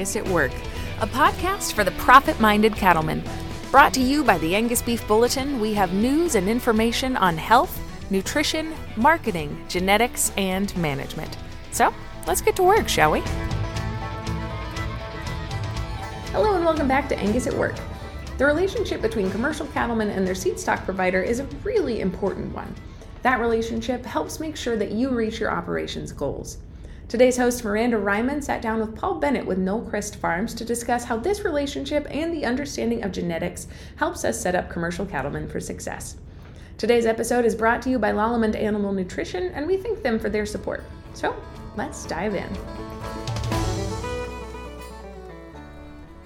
Angus at Work, a podcast for the profit minded cattleman. Brought to you by the Angus Beef Bulletin, we have news and information on health, nutrition, marketing, genetics, and management. So, let's get to work, shall we? Hello, and welcome back to Angus at Work. The relationship between commercial cattlemen and their seed stock provider is a really important one. That relationship helps make sure that you reach your operations goals. Today's host, Miranda Reiman, sat down with Paul Bennett with Knoll Crest Farms to discuss how this relationship and the understanding of genetics helps us set up commercial cattlemen for success. Today's episode is brought to you by Lallemand Animal Nutrition, and we thank them for their support. So, let's dive in.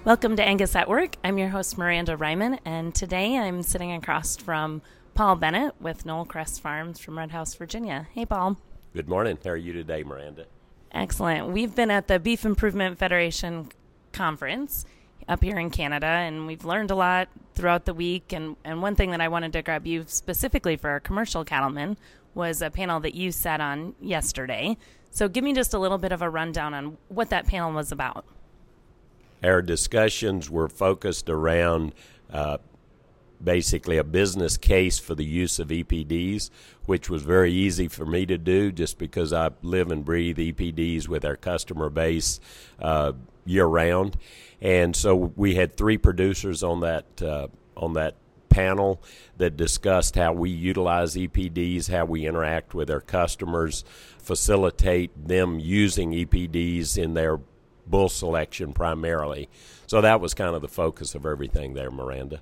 Welcome to Angus at Work. I'm your host, Miranda Reiman, and today I'm sitting across from Paul Bennett with Knoll Crest Farms from Red House, Virginia. Hey, Paul. Good morning. How are you today, Miranda? Excellent. We've been at the Beef Improvement Federation conference up here in Canada, and we've learned a lot throughout the week. And, and one thing that I wanted to grab you specifically for our commercial cattlemen was a panel that you sat on yesterday. So give me just a little bit of a rundown on what that panel was about. Our discussions were focused around uh, basically a business case for the use of EPDs, which was very easy for me to do just because I live and breathe EPDs with our customer base uh, year round. And so we had three producers on that uh, on that panel that discussed how we utilize EPDs, how we interact with our customers, facilitate them using EPDs in their bull selection primarily. So that was kind of the focus of everything there, Miranda.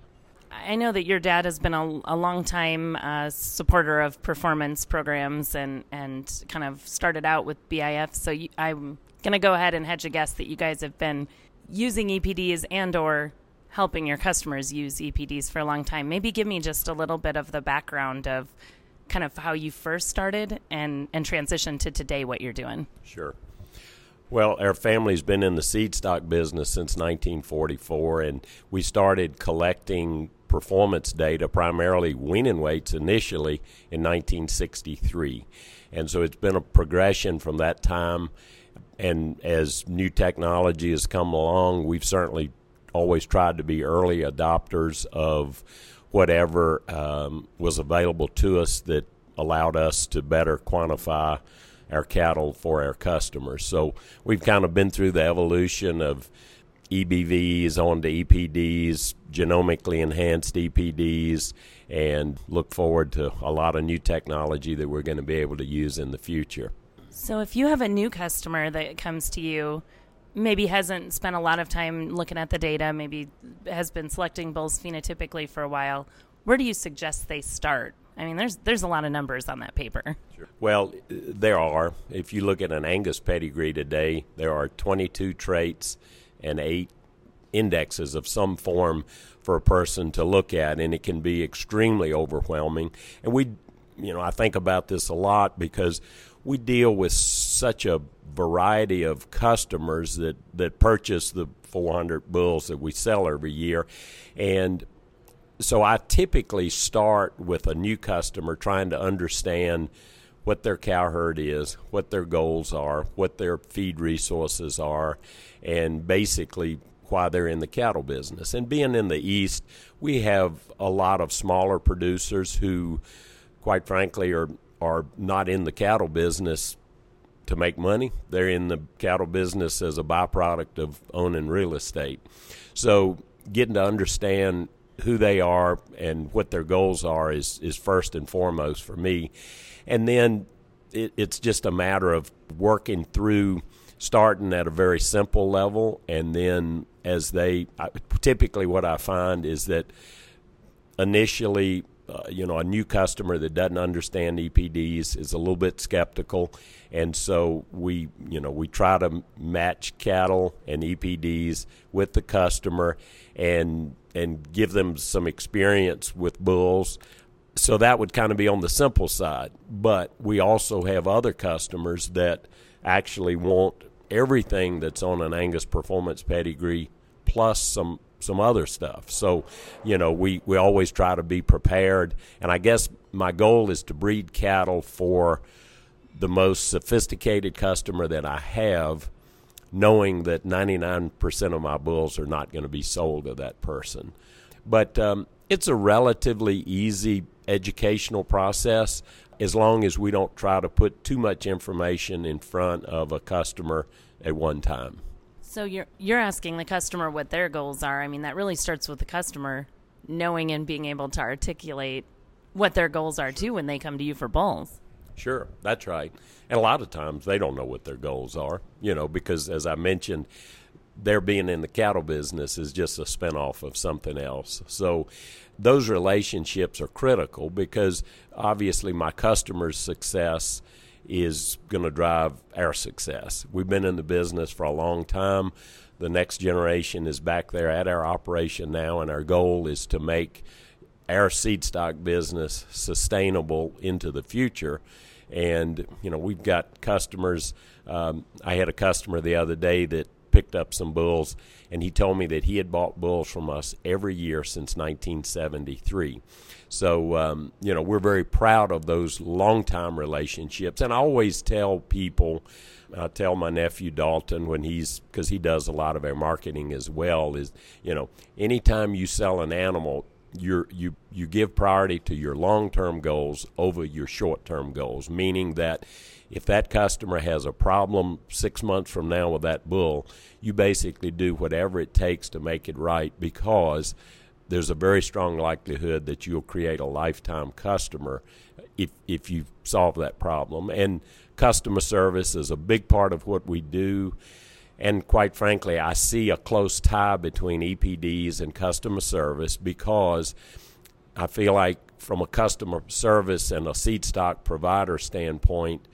I know that your dad has been a, a long time uh, supporter of performance programs and, and kind of started out with BIF. So you, I'm going to go ahead and hedge a guess that you guys have been using EPDs and or helping your customers use EPDs for a long time. Maybe give me just a little bit of the background of kind of how you first started and, and transitioned to today what you're doing. Sure. Well, our family's been in the seed stock business since 1944, and we started collecting performance data, primarily weaning weights, initially in 1963. And so it's been a progression from that time. And as new technology has come along, we've certainly always tried to be early adopters of whatever um, was available to us that allowed us to better quantify our cattle for our customers. So we've kind of been through the evolution of EBVs onto EPDs, genomically enhanced EPDs, and look forward to a lot of new technology that we're going to be able to use in the future. So, if you have a new customer that comes to you, maybe hasn't spent a lot of time looking at the data, maybe has been selecting bulls phenotypically for a while, where do you suggest they start? I mean, there's there's a lot of numbers on that paper. Sure. Well, there are. If you look at an Angus pedigree today, there are 22 traits and eight indexes of some form for a person to look at, and it can be extremely overwhelming. And we, you know, I think about this a lot because we deal with such a variety of customers that, that purchase the 400 bulls that we sell every year. And so I typically start with a new customer trying to understand what their cow herd is, what their goals are, what their feed resources are, and basically why they're in the cattle business. And being in the East, we have a lot of smaller producers who, quite frankly, are are not in the cattle business to make money. They're in the cattle business as a byproduct of owning real estate. So getting to understand who they are and what their goals are is, is first and foremost for me. And then it, it's just a matter of working through starting at a very simple level. And then as they typically what I find is that initially uh, you know a new customer that doesn't understand EPDs is a little bit skeptical. And so we you know we try to match cattle and EPDs with the customer and and give them some experience with bulls so that would kind of be on the simple side but we also have other customers that actually want everything that's on an Angus performance pedigree plus some some other stuff. So, you know, we, we always try to be prepared. And I guess my goal is to breed cattle for the most sophisticated customer that I have knowing that 99% of my bulls are not going to be sold to that person. But um, it's a relatively easy educational process as long as we don't try to put too much information in front of a customer at one time. So you're you're asking the customer what their goals are. I mean, that really starts with the customer knowing and being able to articulate what their goals are too when they come to you for bulls. Sure, that's right. And a lot of times they don't know what their goals are, you know, because as I mentioned, their being in the cattle business is just a spinoff of something else. So those relationships are critical because obviously my customer's success is going to drive our success. We've been in the business for a long time. The next generation is back there at our operation now, and our goal is to make our seed stock business sustainable into the future. And, you know, we've got customers. Um, I had a customer the other day that picked up some bulls, and he told me that he had bought bulls from us every year since 1973. So, um, you know, we're very proud of those long time relationships. And I always tell people, I tell my nephew Dalton when he's, because he does a lot of our marketing as well, is, you know, anytime you sell an animal, you you you give priority to your long-term goals over your short-term goals meaning that if that customer has a problem 6 months from now with that bull you basically do whatever it takes to make it right because there's a very strong likelihood that you'll create a lifetime customer if if you solve that problem. And customer service is a big part of what we do and quite frankly, I see a close tie between EPDs and customer service because I feel like, from a customer service and a seed stock provider standpoint,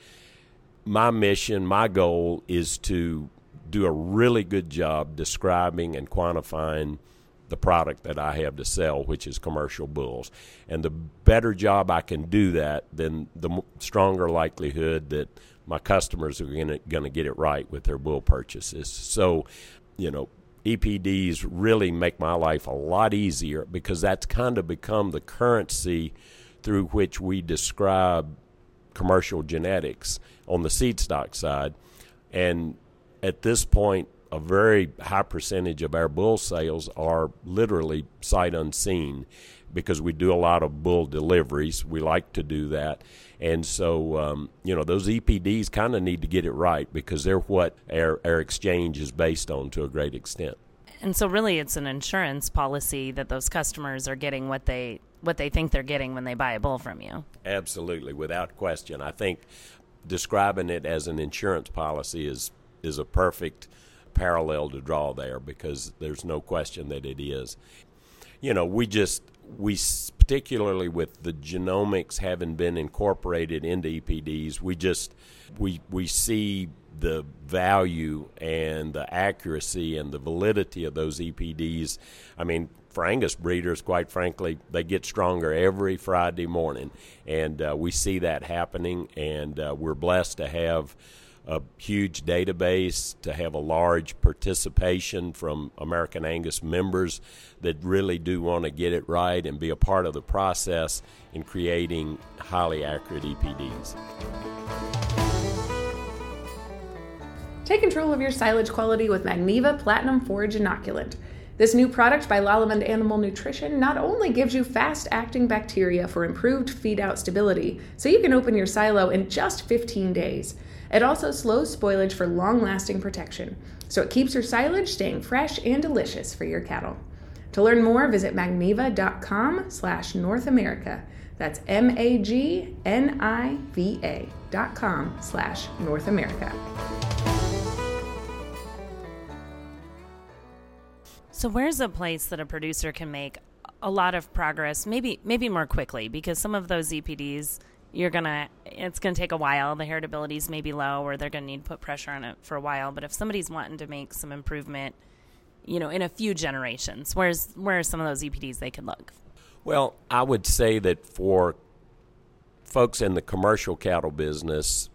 my mission, my goal is to do a really good job describing and quantifying the product that I have to sell, which is commercial bulls. And the better job I can do that, then the stronger likelihood that my customers are going to get it right with their bull purchases. So, you know, EPDs really make my life a lot easier because that's kind of become the currency through which we describe commercial genetics on the seed stock side. And at this point, a very high percentage of our bull sales are literally sight unseen because we do a lot of bull deliveries. We like to do that. And so, um, you know, those EPDs kind of need to get it right because they're what our, our exchange is based on to a great extent. And so, really, it's an insurance policy that those customers are getting what they what they think they're getting when they buy a bull from you. Absolutely, without question. I think describing it as an insurance policy is is a perfect parallel to draw there because there's no question that it is. You know, we just we particularly with the genomics having been incorporated into EPDs, we just we we see the value and the accuracy and the validity of those EPDs. I mean, for Angus breeders, quite frankly, they get stronger every Friday morning, and uh, we see that happening. And uh, we're blessed to have a huge database, to have a large participation from American Angus members that really do want to get it right and be a part of the process in creating highly accurate EPDs. Take control of your silage quality with Magniva Platinum Forage Inoculant. This new product by Lallemand Animal Nutrition not only gives you fast acting bacteria for improved feed out stability, so you can open your silo in just 15 days. It also slows spoilage for long lasting protection, so it keeps your silage staying fresh and delicious for your cattle. To learn more, visit magniva.com slash North America. That's M-A-G-N-I-V-A dot com slash North America. So where's a place that a producer can make a lot of progress, maybe maybe more quickly, because some of those EPDs you're gonna it's gonna take a while. The heritabilities may be low or they're gonna need to put pressure on it for a while. But if somebody's wanting to make some improvement you know in a few generations where's where are some of those epds they could look? Well i would say that for folks in the commercial cattle business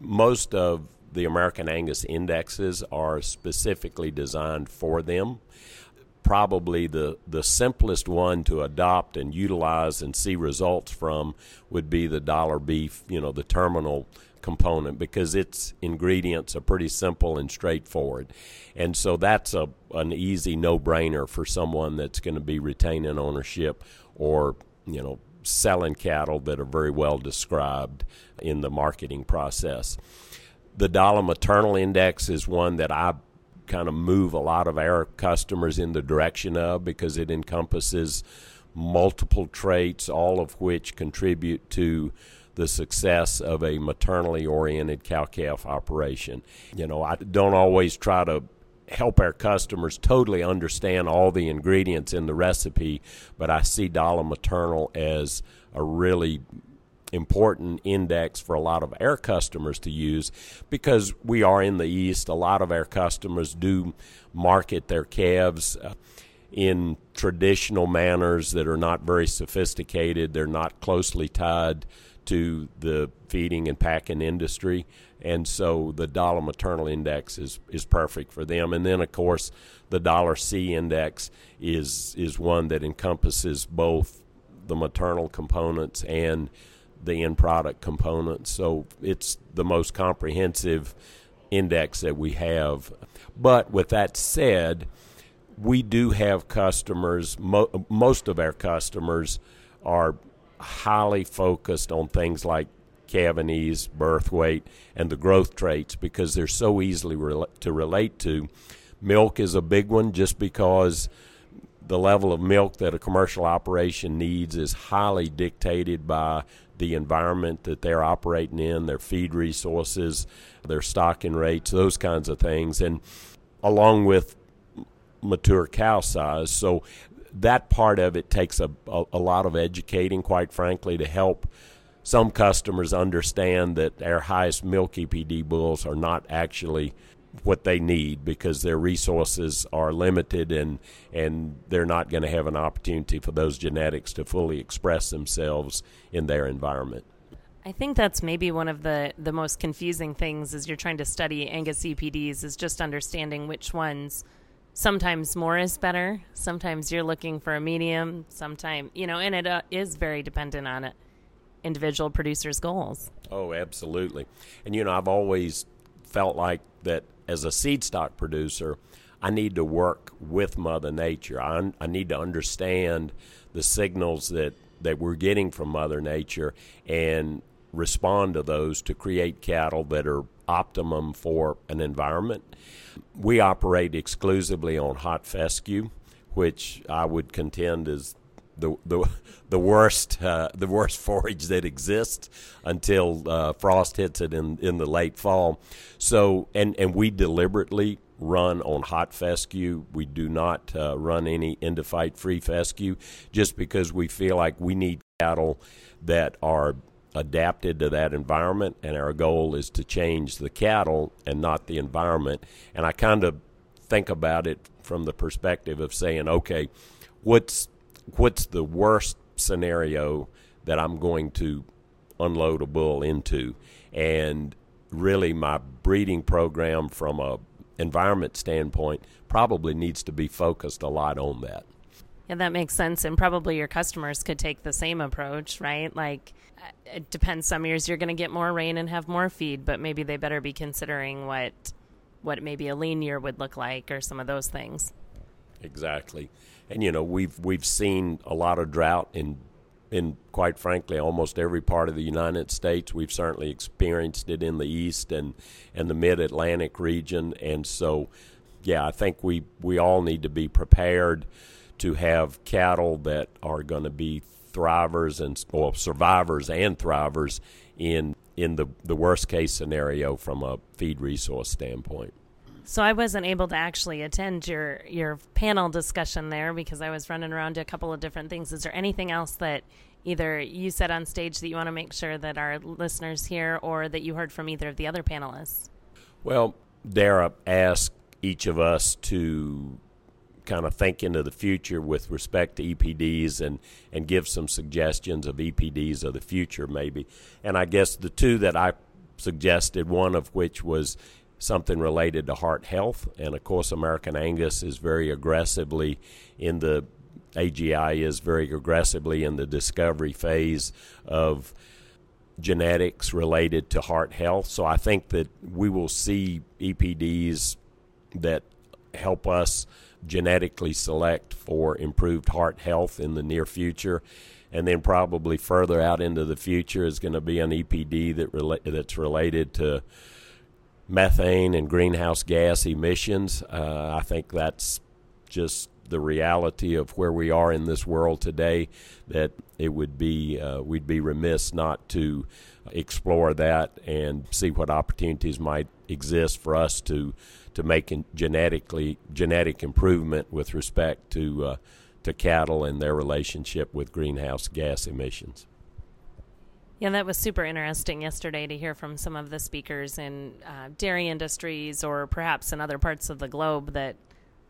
most of the american angus indexes are specifically designed for them probably the, the simplest one to adopt and utilize and see results from would be the dollar beef, you know, the terminal component because its ingredients are pretty simple and straightforward. And so that's a an easy no-brainer for someone that's going to be retaining ownership or, you know, selling cattle that are very well described in the marketing process. The dollar maternal index is one that I kind of move a lot of our customers in the direction of because it encompasses multiple traits, all of which contribute to the success of a maternally oriented cow calf operation. You know, I don't always try to help our customers totally understand all the ingredients in the recipe, but I see Dollar Maternal as a really important index for a lot of our customers to use because we are in the East. A lot of our customers do market their calves. Uh, in traditional manners that are not very sophisticated. They're not closely tied to the feeding and packing industry. And so the dollar maternal index is, is perfect for them. And then, of course, the dollar C index is, is one that encompasses both the maternal components and the end product components. So it's the most comprehensive index that we have. But with that said, we do have customers, mo- most of our customers are highly focused on things like calving ease, birth weight, and the growth traits because they're so easily re- to relate to. Milk is a big one just because the level of milk that a commercial operation needs is highly dictated by the environment that they're operating in, their feed resources, their stocking rates, those kinds of things. And along with mature cow size. So that part of it takes a, a, a, lot of educating, quite frankly, to help some customers understand that our highest milk EPD bulls are not actually what they need because their resources are limited and and they're not going to have an opportunity for those genetics to fully express themselves in their environment. I think that's maybe one of the, the most confusing things as you're trying to study Angus EPDs is just understanding which ones sometimes more is better. Sometimes you're looking for a medium. Sometimes, you know, and it uh, is very dependent on it, individual producers' goals. Oh, absolutely. And, you know, I've always felt like that as a seed stock producer, I need to work with Mother Nature. I, I need to understand the signals that, that we're getting from Mother Nature and respond to those to create cattle that are optimum for an environment. We operate exclusively on hot fescue, which I would contend is the the the worst uh, the worst forage that exists until uh, frost hits it in in the late fall. So and and we deliberately run on hot fescue. We do not uh, run any endophyte free fescue just because we feel like we need cattle that are adapted to that environment, and our goal is to change the cattle and not the environment. And I kind of think about it from the perspective of saying, okay, what's what's the worst scenario that I'm going to unload a bull into, and really my breeding program from a environment standpoint probably needs to be focused a lot on that. Yeah, that makes sense. And probably your customers could take the same approach, right? Like, uh, it depends. Some years you're going to get more rain and have more feed, but maybe they better be considering what what maybe a lean year would look like or some of those things. Exactly. And you know, we've we've seen a lot of drought in in quite frankly almost every part of the United States. We've certainly experienced it in the east and and the mid Atlantic region and so yeah, I think we we all need to be prepared to have cattle that are going to be thrivers and well survivors and thrivers in in the the worst case scenario from a feed resource standpoint. So I wasn't able to actually attend your your panel discussion there because I was running around to a couple of different things. Is there anything else that either you said on stage that you want to make sure that our listeners hear or that you heard from either of the other panelists? Well, Dara asked each of us to kind of think into the future with respect to EPDs and, and give some suggestions of EPDs of the future, maybe. And I guess the two that I suggested, one of which was something related to heart health. And of course, American Angus is very aggressively in the AGI is very aggressively in the discovery phase of genetics related to heart health. So I think that we will see EPDs that help us genetically select for improved heart health in the near future. And then probably further out into the future is going to be an EPD that that's related to methane and greenhouse gas emissions. Uh, I think that's just the reality of where we are in this world today. That it would be uh, we'd be remiss not to explore that and see what opportunities might exist for us to to make genetically genetic improvement with respect to uh, to cattle and their relationship with greenhouse gas emissions. Yeah, that was super interesting yesterday to hear from some of the speakers in uh, dairy industries or perhaps in other parts of the globe that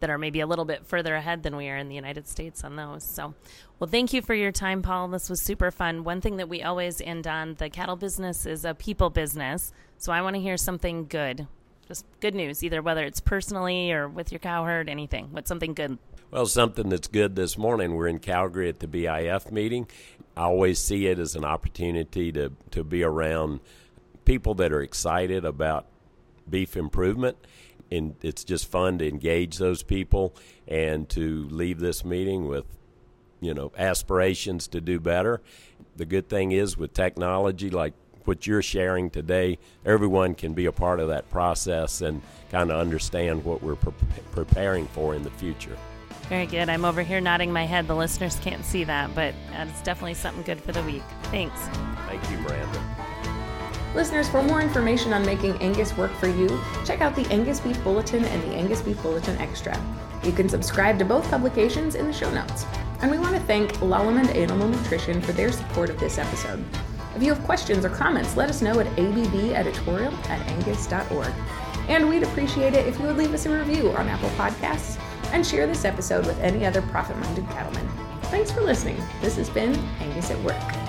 that are maybe a little bit further ahead than we are in the United States on those. So, well, thank you for your time, Paul. This was super fun. One thing that we always end on the cattle business is a people business. So, I want to hear something good, just good news, either whether it's personally or with your cow herd, anything. What's something good? Well, something that's good this morning. We're in Calgary at the BIF meeting. I always see it as an opportunity to, to be around people that are excited about beef improvement. And it's just fun to engage those people and to leave this meeting with you know aspirations to do better. The good thing is with technology like what you're sharing today everyone can be a part of that process and kind of understand what we're pre- preparing for in the future very good i'm over here nodding my head the listeners can't see that but it's definitely something good for the week thanks thank you miranda Listeners, for more information on making Angus work for you, check out the Angus Beef Bulletin and the Angus Beef Bulletin Extra. You can subscribe to both publications in the show notes. And we want to thank Lallemand Animal Nutrition for their support of this episode. If you have questions or comments, let us know at abbeditorial at angus.org. And we'd appreciate it if you would leave us a review on Apple Podcasts and share this episode with any other profit minded cattlemen. Thanks for listening. This has been Angus at Work.